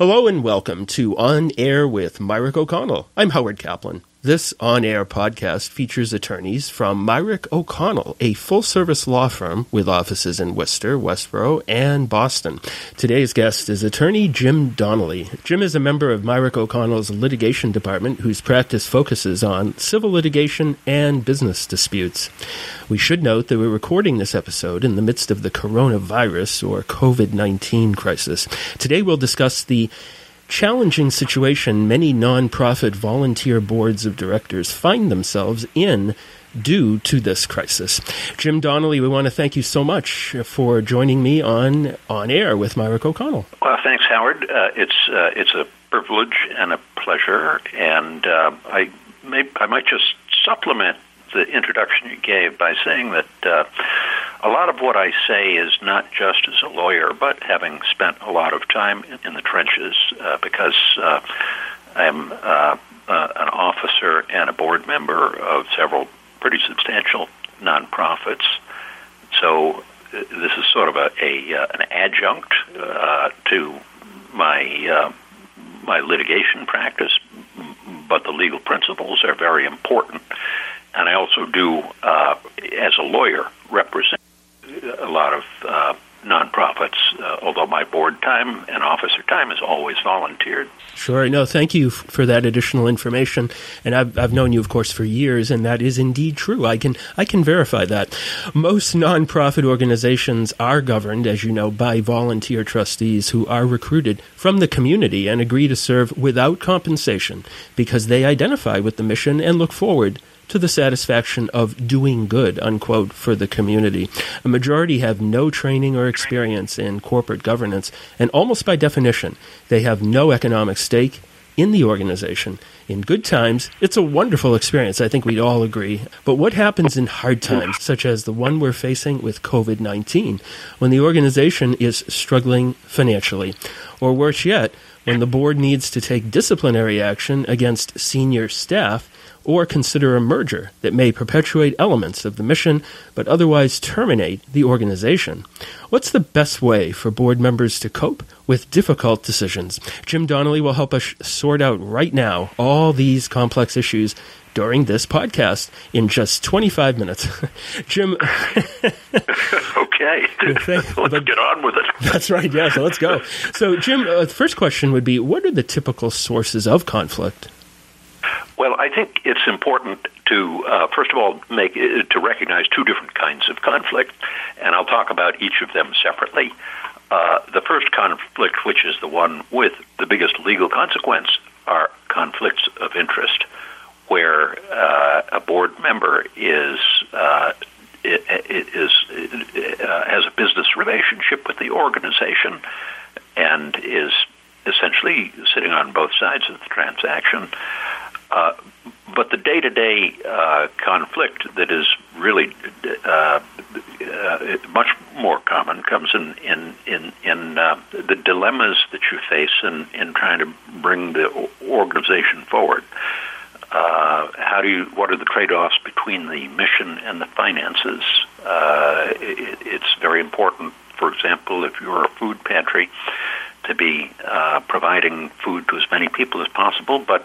Hello and welcome to On Air with Mirick O'Connell. I'm Howard Kaplan. This on air podcast features attorneys from Mirick O'Connell, a full service law firm with offices in Worcester, Westboro, and Boston. Today's guest is attorney Jim Donnelly. Jim is a member of Mirick O'Connell's litigation department whose practice focuses on civil litigation and business disputes. We should note that we're recording this episode in the midst of the coronavirus or COVID 19 crisis. Today we'll discuss the challenging situation many nonprofit volunteer boards of directors find themselves in due to this crisis. Jim Donnelly, we want to thank you so much for joining me on on air with Mirick O'Connell. Well, thanks, Howard. Uh, it's uh, it's a privilege and a pleasure, and uh, I may I might just supplement the introduction you gave by saying that uh, a lot of what I say is not just as a lawyer, but having spent a lot of time in, the trenches uh, because uh, I'm uh, uh, an officer and a board member of several pretty substantial nonprofits. So uh, this is sort of a, a uh, an adjunct to my my litigation practice, but the legal principles are very important and I also do, uh, as a lawyer, represent a lot of uh, nonprofits, uh, although my board time and officer time is always volunteered. Sure. No, thank you for that additional information. And I've, I've known you, of course, for years, and that is indeed true. I can I can verify that. Most nonprofit organizations are governed, as you know, by volunteer trustees who are recruited from the community and agree to serve without compensation because they identify with the mission and look forward to the satisfaction of doing good, unquote, for the community. A majority have no training or experience in corporate governance, and almost by definition, they have no economic stake in the organization. In good times, it's a wonderful experience. I think we'd all agree. But what happens in hard times, such as the one we're facing with COVID 19, when the organization is struggling financially? Or worse yet, when the board needs to take disciplinary action against senior staff or consider a merger that may perpetuate elements of the mission but otherwise terminate the organization. What's the best way for board members to cope with difficult decisions? Jim Donnelly will help us sort out right now all these complex issues during this podcast in just 25 minutes. Jim. okay. let's get on with it. That's right. Yeah. So let's go. So, Jim, uh, the first question would be what are the typical sources of conflict? Well, I think it's important to uh, first of all make uh, to recognize two different kinds of conflict, and I'll talk about each of them separately. Uh, the first conflict, which is the one with the biggest legal consequence, are conflicts of interest, where uh, a board member is uh, is uh, has a business relationship with the organization and is essentially sitting on both sides of the transaction. Uh, but the day-to-day uh, conflict that is really uh, uh, much more common comes in in in, in uh, the dilemmas that you face in, in trying to bring the organization forward. Uh, how do you? What are the trade-offs between the mission and the finances? Uh, it, it's very important. For example, if you're a food pantry, to be uh, providing food to as many people as possible, but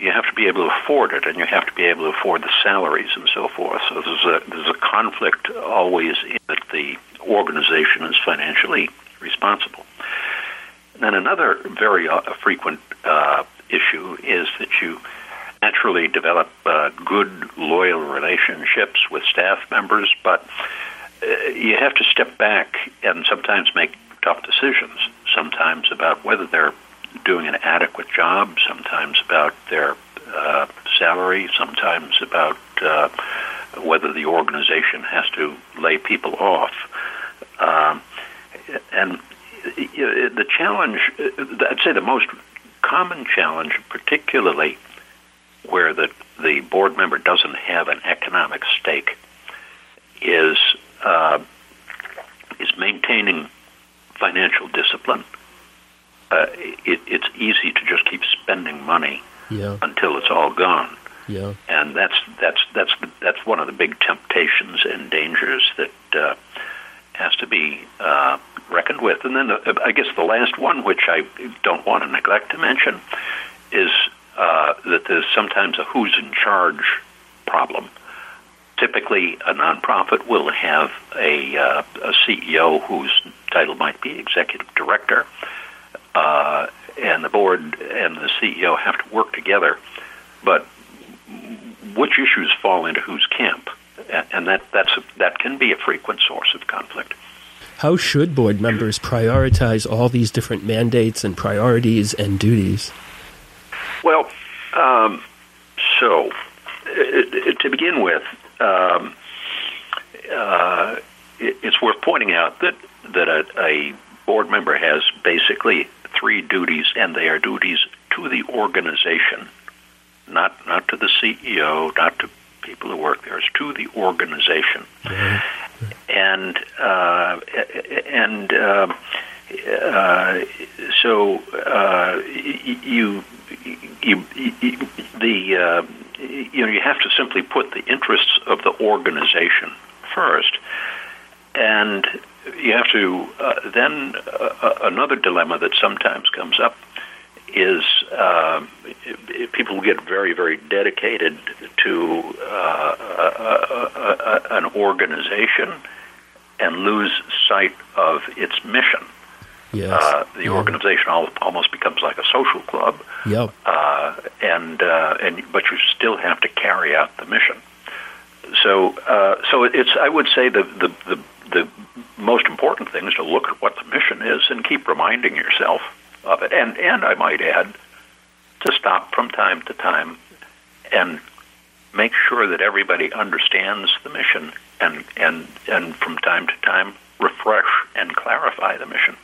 you have to be able to afford it, and you have to be able to afford the salaries and so forth. So there's a there's a conflict always in that the organization is financially responsible. And then another very uh, frequent uh, issue is that you naturally develop uh, good, loyal relationships with staff members, but uh, you have to step back and sometimes make tough decisions. Sometimes about whether they're doing an adequate job, sometimes about their uh, salary, sometimes about uh, whether the organization has to lay people off. Um, and the challenge, I'd say the most common challenge, particularly where the, the board member doesn't have an economic stake, is uh, is maintaining financial discipline uh, it, it's easy to just keep spending money yeah. until it's all gone. Yeah. And that's that's that's that's one of the big temptations and dangers that uh, has to be uh, reckoned with. And then the, I guess the last one, which I don't want to neglect to mention, is uh, that there's sometimes a who's in charge problem. Typically, a nonprofit will have a, uh, a CEO whose title might be executive director, uh, and the board and the CEO have to work together. But which issues fall into whose camp? And that that's a, that can be a frequent source of conflict. How should board members prioritize all these different mandates and priorities and duties? Well, um, so to begin with, um, uh, it's worth pointing out that that a, a board member has basically three duties, and they are duties to the organization, not not to the CEO, not to people who work there. It's to the organization, mm-hmm. and uh, and uh, uh, so uh, you, you, you the uh, you know you have to simply put the interests of the organization first, and you have to uh, then uh, another dilemma that sometimes comes up is uh, people get very very dedicated to uh, a, an organization and lose sight of its mission. Yes. Uh, the yeah. organization almost becomes like a social club. Yep. Uh, and uh, and but you still have to carry out the mission. So uh, so it's I would say the, the the the most important thing is to look at what the mission is and keep reminding yourself of it. And and I might add to stop from time to time and make sure that everybody understands the mission and and and from time to time refresh and clarify the mission.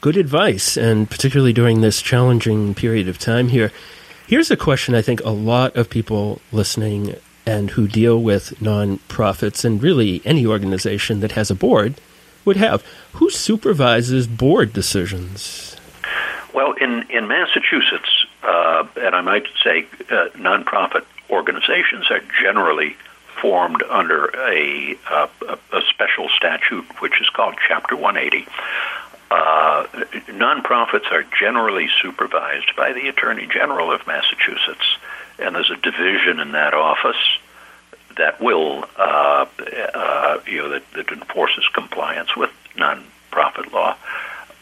Good advice, and particularly during this challenging period of time here. Here's a question I think a lot of people listening and who deal with nonprofits and really any organization that has a board would have. Who supervises board decisions? Well, in, in Massachusetts, uh, and I might say uh, nonprofit organizations are generally formed under a, uh, a special statute which is called Chapter 180. Uh, nonprofits are generally supervised by the Attorney General of Massachusetts, and there's a division in that office that will, uh, uh, you know, that, that enforces compliance with nonprofit law.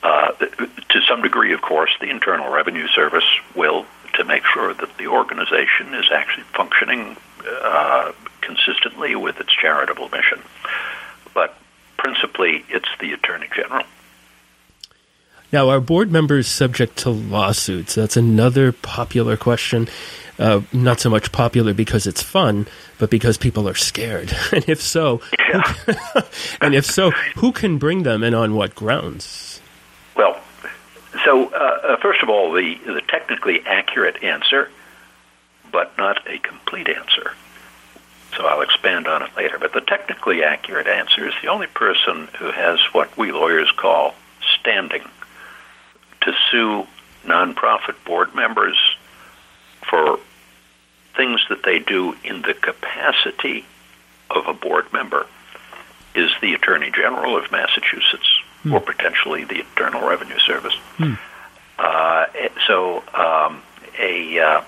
Uh, to some degree, of course, the Internal Revenue Service will to make sure that the organization is actually functioning uh, consistently with its charitable mission. But principally, it's the Attorney General. Now, are board members subject to lawsuits? That's another popular question. Uh, not so much popular because it's fun, but because people are scared. and if so, yeah. and if so, who can bring them and on what grounds? Well, so uh, uh, first of all, the the technically accurate answer, but not a complete answer. So I'll expand on it later. But the technically accurate answer is the only person who has what we lawyers call standing to sue nonprofit board members for things that they do in the capacity of a board member is the Attorney General of Massachusetts hmm. or potentially the Internal Revenue Service. Hmm. Uh, so um, a uh,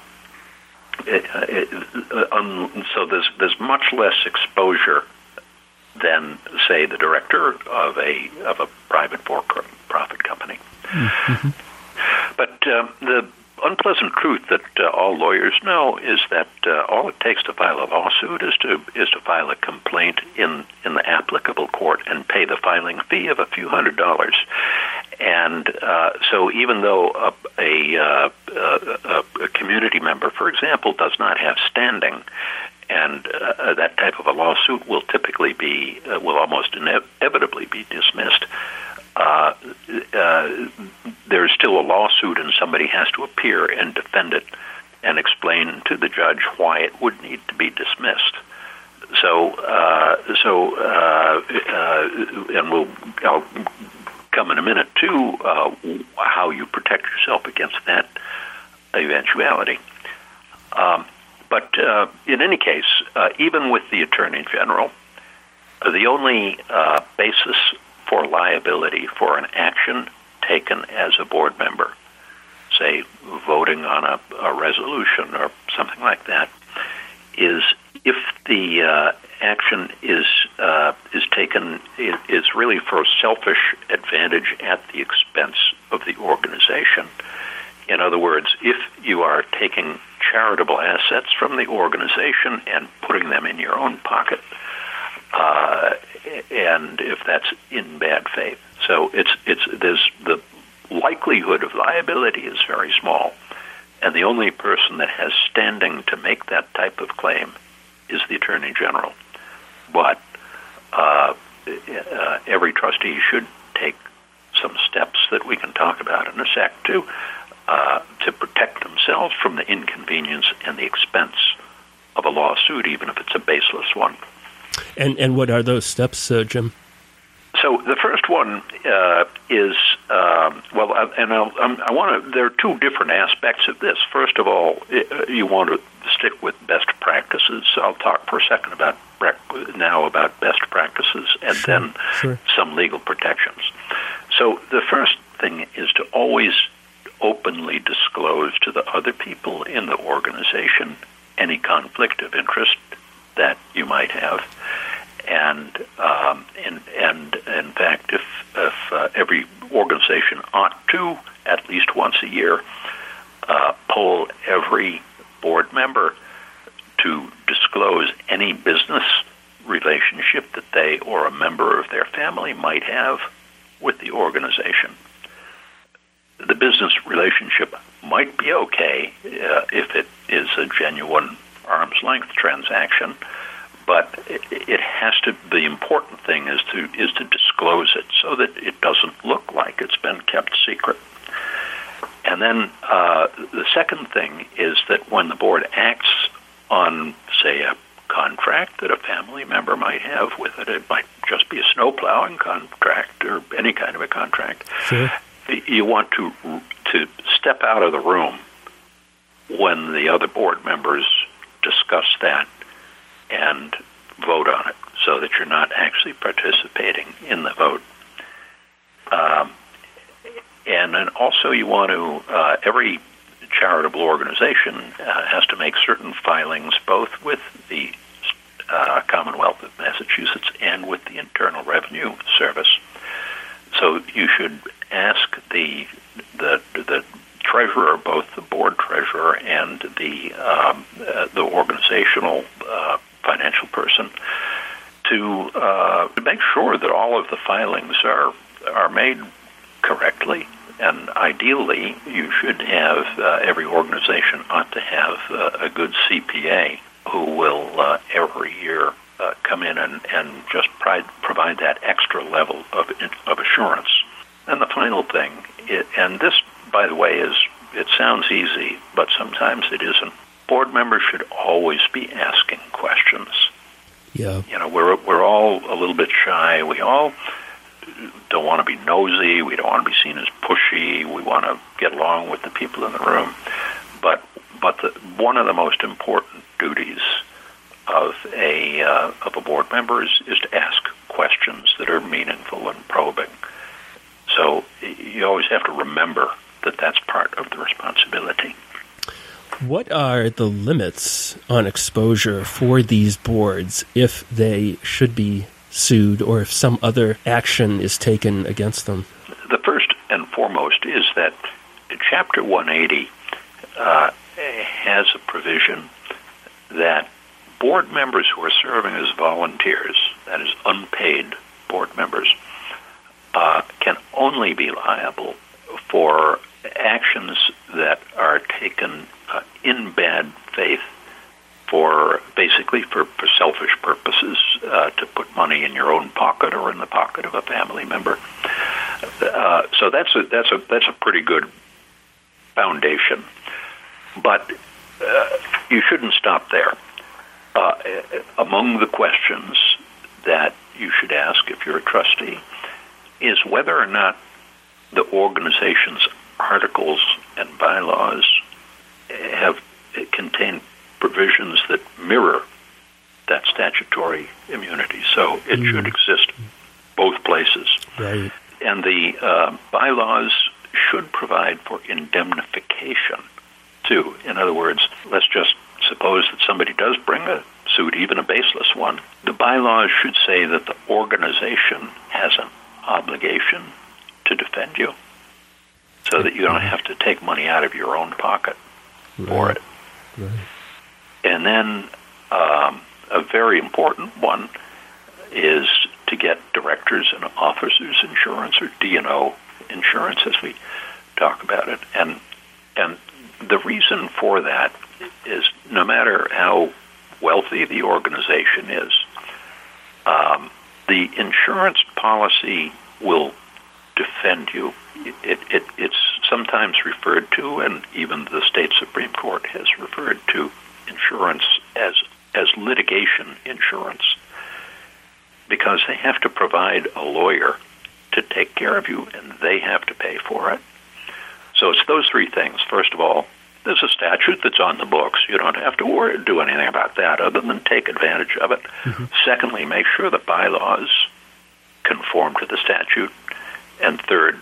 it, it, um, so there's there's much less exposure than say the director of a of a private for profit company. Mm-hmm. But uh, the unpleasant truth that uh, all lawyers know is that uh, all it takes to file a lawsuit is to is to file a complaint in in the applicable court and pay the filing fee of a few hundred dollars. And uh, so, even though a, a, uh, a, a community member, for example, does not have standing, and uh, that type of a lawsuit will typically be uh, will almost inevitably be dismissed uh, uh, there's still a lawsuit and somebody has to appear and defend it and explain to the judge why it would need to be dismissed. So, uh, so, uh, uh, and we'll I'll come in a minute to uh, how you protect yourself against that eventuality. Um, but uh, in any case, uh, even with the attorney general, the only uh, basis for liability for an action taken as a board member, say voting on a, a resolution or something like that, is if the uh, action is uh, is taken is really for selfish advantage at the expense of the organization. In other words, if you are taking charitable assets from the organization and putting them in your own pocket, uh, and if that's in bad faith, so it's it's there's the likelihood of liability is very small, and the only person that has standing to make that type of claim is the attorney general. But uh, uh, every trustee should take some steps that we can talk about in a sec to uh, to protect themselves from the inconvenience and the expense of a lawsuit, even if it's a baseless one. And and what are those steps, uh, Jim? So the first one uh, is um, well, uh, and I'll, i want to. There are two different aspects of this. First of all, you want to stick with best practices. I'll talk for a second about now about best practices, and sure, then sure. some legal protections. So the first thing is to always openly disclose to the other people in the organization any conflict of interest that you might have and um, and and in fact, if if uh, every organization ought to at least once a year uh, poll every board member to disclose any business relationship that they or a member of their family might have with the organization. The business relationship might be okay uh, if it is a genuine arm's length transaction but it, it has to. The important thing is to is to disclose it so that it doesn't look like it's been kept secret. And then uh, the second thing is that when the board acts on, say, a contract that a family member might have with it, it might just be a snow plowing contract or any kind of a contract. Sure. You want to to step out of the room when the other board members discuss that and vote on it so that you're not actually participating in the vote. Um, and then also, you want to, uh, every charitable organization uh, has to make certain filings both with the uh, Commonwealth of Massachusetts and with the Internal Revenue Service. So you should ask the the the treasurer, both the board treasurer and the um, uh, the organizational uh, financial person to uh, to make sure that all of the filings are are made correctly. And ideally, you should have uh, every organization ought to have uh, a good CPA who will uh, every year uh, come in and, and just provide, provide that extra level of of assurance. And the final thing, it, and this, by the way, is it sounds easy, but sometimes it isn't board members should always be asking questions. Yeah. You know, we're we're all a little bit shy. We all don't want to be nosy. We don't want to be seen as pushy. We want to get along with the people in the room. But but the, one of the most important duties of a uh, of a board member is, is to ask questions that are meaningful and probing. So you always have to remember that that's part of the responsibility. What are the limits on exposure for these boards if they should be sued or if some other action is taken against them? The first and foremost is that Chapter 180 uh, has a provision that board members who are serving as volunteers, that is, unpaid board members, uh, can only be liable for actions that are taken uh, in bad faith for basically for, for selfish purposes uh, to put money in your own pocket or in the pocket of a family member. Uh, so that's a that's a that's a pretty good foundation, but uh, you shouldn't stop there. Uh, among the questions that you should ask if you're a trustee is whether or not the organization's articles and bylaws have contain provisions that mirror that statutory immunity. So it mm. should exist both places. Right. And the uh, bylaws should provide for indemnification too. In other words, let's just suppose that somebody does bring a suit, even a baseless one. The bylaws should say that the organization has an obligation to defend you so that you don't have to take money out of your own pocket right. for it. Right. And then um, a very important one is to get directors and officers insurance or D&O insurance as we talk about it. And and the reason for that is no matter how wealthy the organization is, um, the insurance policy will defend you. It, it, it's sometimes referred to, and even the state Supreme Court has referred to insurance as, as litigation insurance because they have to provide a lawyer to take care of you, and they have to pay for it. So it's those three things. First of all, there's a statute that's on the books. You don't have to worry, do anything about that other than take advantage of it. Mm-hmm. Secondly, make sure the bylaws conform to the statute. And third,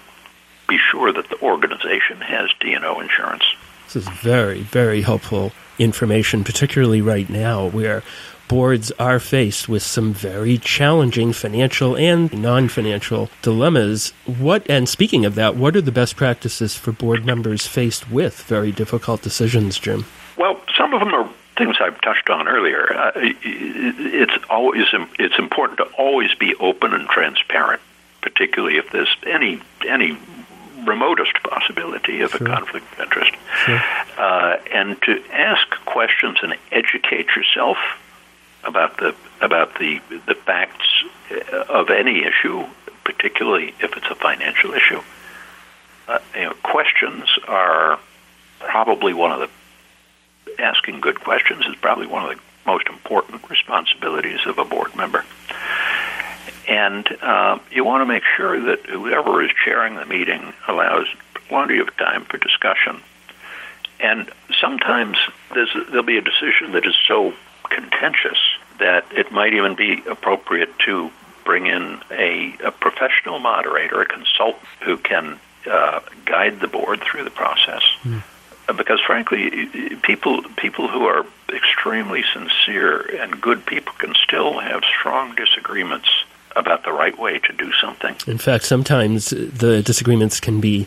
be sure that the organization has D&O insurance. This is very, very helpful information, particularly right now where boards are faced with some very challenging financial and non financial dilemmas. What, and speaking of that, what are the best practices for board members faced with very difficult decisions, Jim? Well, some of them are things I've touched on earlier. Uh, it's always it's important to always be open and transparent, particularly if there's any any remotest possibility of sure. a conflict of interest, sure. uh, and to ask questions and educate yourself about the about the the facts of any issue, particularly if it's a financial issue. Uh, you know, questions are probably one of the asking good questions is probably one of the most important responsibilities of a board member. And uh, you want to make sure that whoever is chairing the meeting allows plenty of time for discussion. And sometimes there'll be a decision that is so contentious that it might even be appropriate to bring in a, a professional moderator, a consultant who can uh, guide the board through the process. Mm. Because frankly, people people who are extremely sincere and good people can still have strong disagreements about the right way to do something. In fact, sometimes the disagreements can be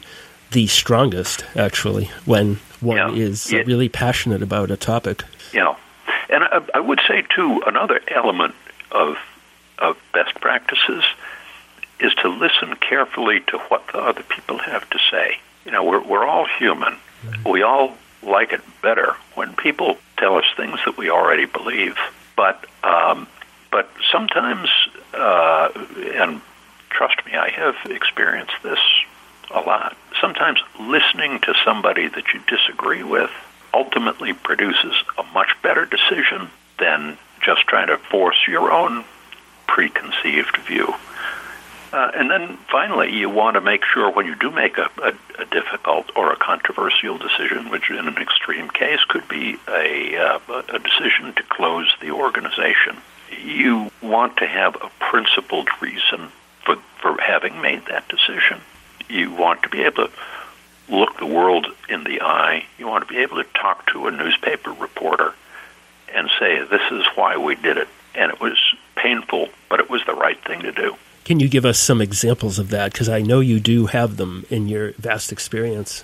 the strongest, actually, when one yeah. is yeah. really passionate about a topic. Yeah. And I, I would say too, another element of of best practices is to listen carefully to what the other people have to say. You know, we're we're all human. Mm-hmm. We all like it better when people tell us things that we already believe. But um, but sometimes, uh, and trust me, I have experienced this a lot. Sometimes listening to somebody that you disagree with ultimately produces a much better decision than just trying to force your own preconceived view. Uh, and then finally, you want to make sure when you do make a, a, a, difficult or a controversial decision, which in an extreme case could be a, uh, a decision to close the organization, you want to have a principled reason for, for having made that decision. You want to be able to look the world in the eye. You want to be able to talk to a newspaper reporter and say, this is why we did it. And it was painful, but it was the right thing to do. Can you give us some examples of that? Because I know you do have them in your vast experience.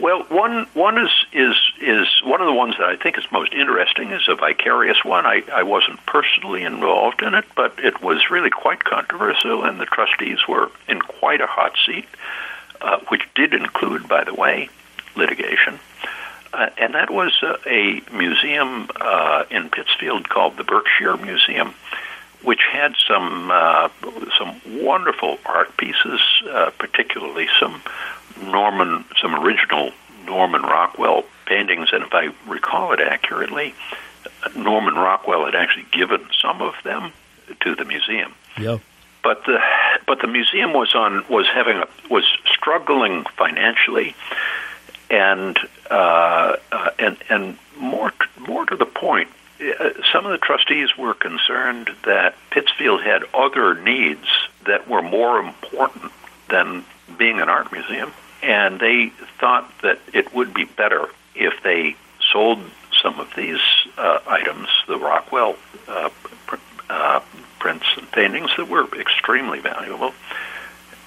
Well, one one is is is one of the ones that I think is most interesting is a vicarious one. I, I wasn't personally involved in it, but it was really quite controversial, and the trustees were in quite a hot seat uh, which did include, by the way, litigation. Uh, and that was uh, a museum uh, in Pittsfield called the Berkshire Museum, which had some uh, some wonderful art pieces, uh, particularly some Norman, some original Norman Rockwell paintings. And if I recall it accurately, Norman Rockwell had actually given some of them to the museum. Yeah but the but the museum was on was having a, was struggling financially, and uh, uh, and and more more to the point, some of the trustees were concerned that Pittsfield had other needs that were more important than being an art museum, and they thought that it would be better if they sold some of these uh, items, the Rockwell uh, pr- uh, prints and paintings that were extremely valuable,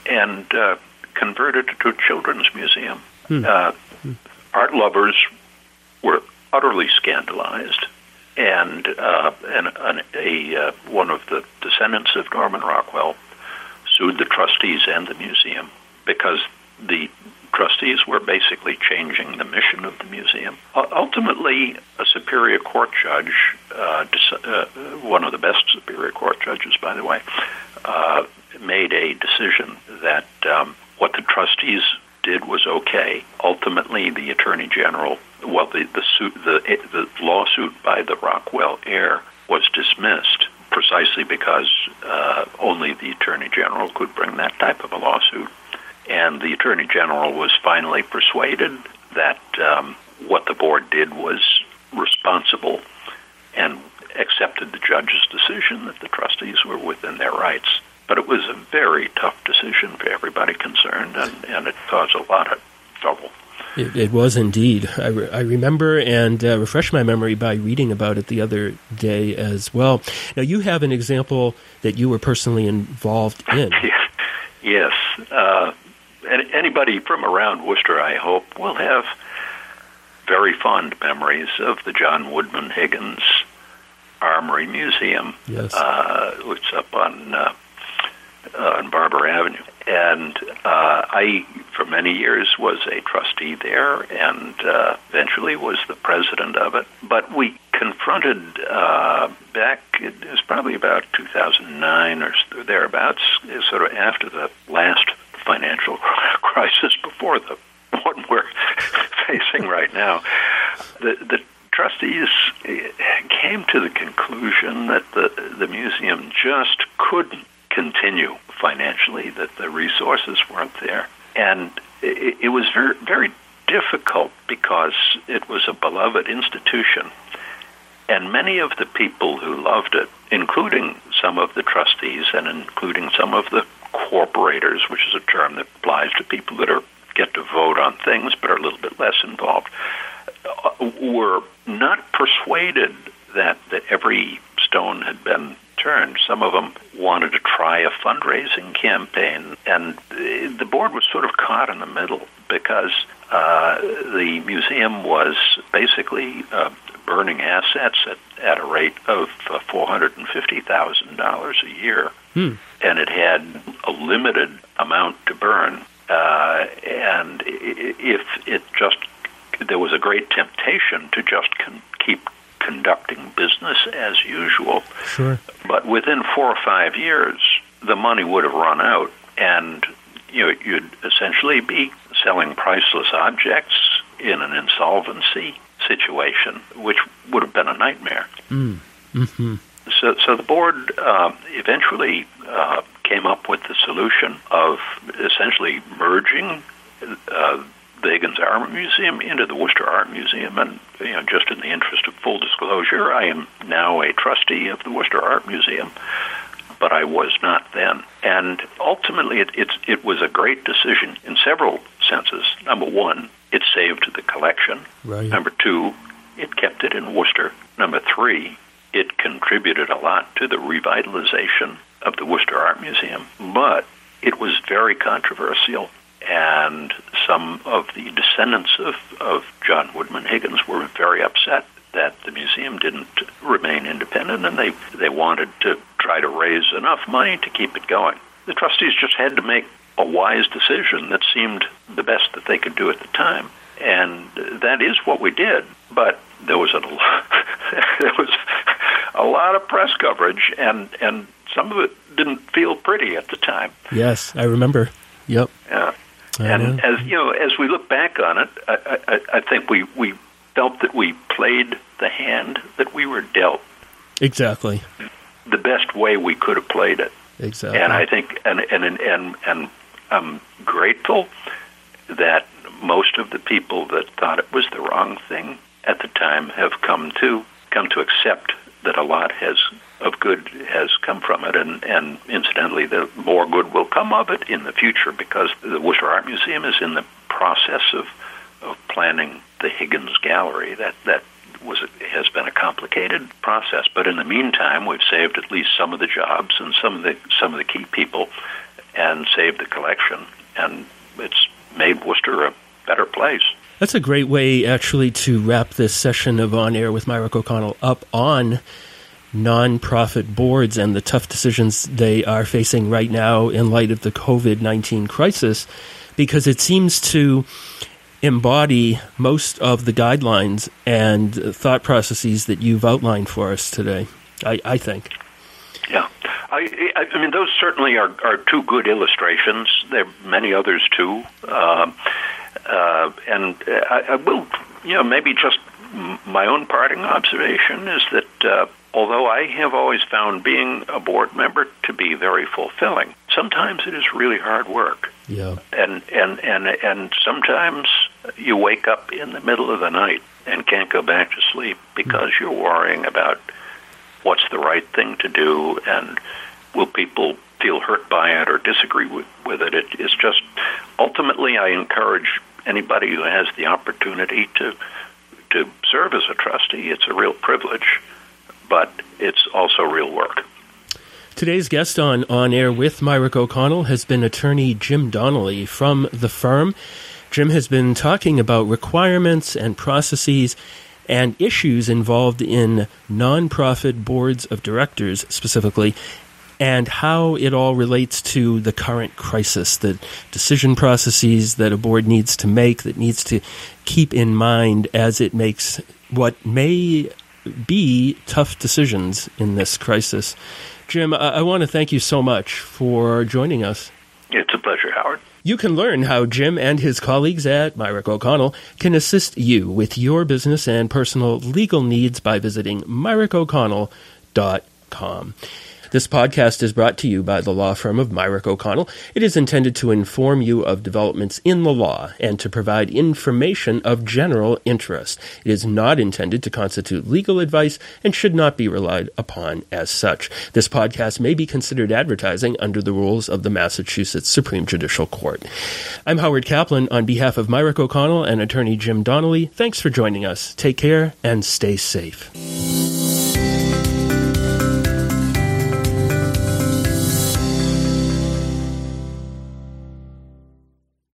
and uh, converted it to a children's museum. Hmm. Uh, art lovers were utterly scandalized, and uh, and, a uh, one of the descendants of Norman Rockwell sued the trustees and the museum because the trustees were basically changing the mission of the museum. Uh, ultimately, a Superior Court judge, uh, uh, one of the best Superior Court judges, by the way, uh, made a decision that um, what the trustees did was okay. Ultimately, the Attorney General, well, the the, suit, the, the lawsuit by the Rockwell heir was dismissed precisely because uh, only the Attorney General could bring that type of a lawsuit. And the Attorney General was finally persuaded that um, what the board did was responsible and accepted the judge's decision that the trustees were within their rights. But it was a very tough decision for everybody concerned, and, and it caused a lot of trouble. It, it was indeed. I, re- I remember and uh, refresh my memory by reading about it the other day as well. Now, you have an example that you were personally involved in. yes. Uh, anybody from around Worcester, I hope, will have very fond memories of the John Woodman Higgins Armory Museum. Yes. Uh, it's up on uh, uh, on Barber Avenue. And uh, I, for many years, was a trustee there and uh, eventually was the president of it. But we confronted uh, back, it was probably about 2009 or thereabouts, sort of after the last financial crisis before the one we're facing right now. The, the trustees eh, came to the conclusion that the, the museum just couldn't continue financially, that the resources weren't there. And it, it was very, very difficult because it was a beloved institution. And many of the people who loved it, including some of the trustees and including some of the corporators, which is a term that applies to people that are get to vote on things but are a little bit less involved, uh, were not persuaded that, that every stone had been turned. Some of them wanted to try a fundraising campaign, and the board was sort of caught in the middle because uh, the museum was basically uh, burning assets at, at a rate of uh, $450,000 a year. Hmm. And it had a limited amount to burn. Uh, and if it just, there was a great temptation to just keep conducting business as usual. Sure. But within four or five years, the money would have run out, and you know, you'd essentially be selling priceless objects in an insolvency situation, which would have been a nightmare. Mm. Mm-hmm. So, so the board uh, eventually uh, came up with the solution of essentially merging uh, the Higgins Art Museum into the Worcester Art Museum. And you know, just in the interest of full disclosure, I am now a trustee of the Worcester Art Museum, but I was not then. And ultimately, it, it, it was a great decision in several senses. Number one, it saved the collection. Right. Number two, it kept it in Worcester. Number three, it contributed a lot to the revitalization of the Worcester Art Museum. But it was very controversial and some of the descendants of, of John Woodman Higgins were very upset that the museum didn't remain independent, and they they wanted to try to raise enough money to keep it going. The trustees just had to make a wise decision that seemed the best that they could do at the time, and that is what we did. But there was a there was a lot of press coverage, and and some of it didn't feel pretty at the time. Yes, I remember. Yep. Yeah and as you know, as we look back on it, I, I, I think we we felt that we played the hand that we were dealt. Exactly. The best way we could have played it. Exactly. And I think, and and and and, and I'm grateful that most of the people that thought it was the wrong thing at the time have come to come to accept that a lot has of good has come from it, and, and incidentally, the more good will come of it in the future because the Worcester Art Museum is in the process of of planning the Higgins Gallery. That that was has been a complicated process, but in the meantime, we've saved at least some of the jobs and some of the some of the key people, and saved the collection, and it's made Worcester a better place. That's a great way, actually, to wrap this session of On Air with Mirick O'Connell up on nonprofit boards and the tough decisions they are facing right now in light of the COVID 19 crisis, because it seems to embody most of the guidelines and thought processes that you've outlined for us today, I, I think. Yeah. I, I, mean, those certainly are, are two good illustrations. There are many others too. Uh, uh, and I, I will, you know, maybe just my own parting observation is that uh, although I have always found being a board member to be very fulfilling, sometimes it is really hard work. Yeah. And and and and sometimes you wake up in the middle of the night and can't go back to sleep because you're worrying about what's the right thing to do and will people feel hurt by it or disagree with, with it. it. It's just ultimately I encourage anybody who has the opportunity to to serve as a trustee. It's a real privilege, but it's also real work. Today's guest on On Air with Mirick O'Connell has been attorney Jim Donnelly from the firm. Jim has been talking about requirements and processes and issues involved in nonprofit boards of directors specifically and how it all relates to the current crisis, the decision processes that a board needs to make, that needs to keep in mind as it makes what may be tough decisions in this crisis. Jim, I, I want to thank you so much for joining us. It's a pleasure, Howard. You can learn how Jim and his colleagues at Mirick O'Connell can assist you with your business and personal legal needs by visiting mirickoconnell.com. This podcast is brought to you by the law firm of Mirick O'Connell. It is intended to inform you of developments in the law and to provide information of general interest. It is not intended to constitute legal advice and should not be relied upon as such. This podcast may be considered advertising under the rules of the Massachusetts Supreme Judicial Court. I'm Howard Kaplan on behalf of Mirick O'Connell and attorney Jim Donnelly. Thanks for joining us. Take care and stay safe.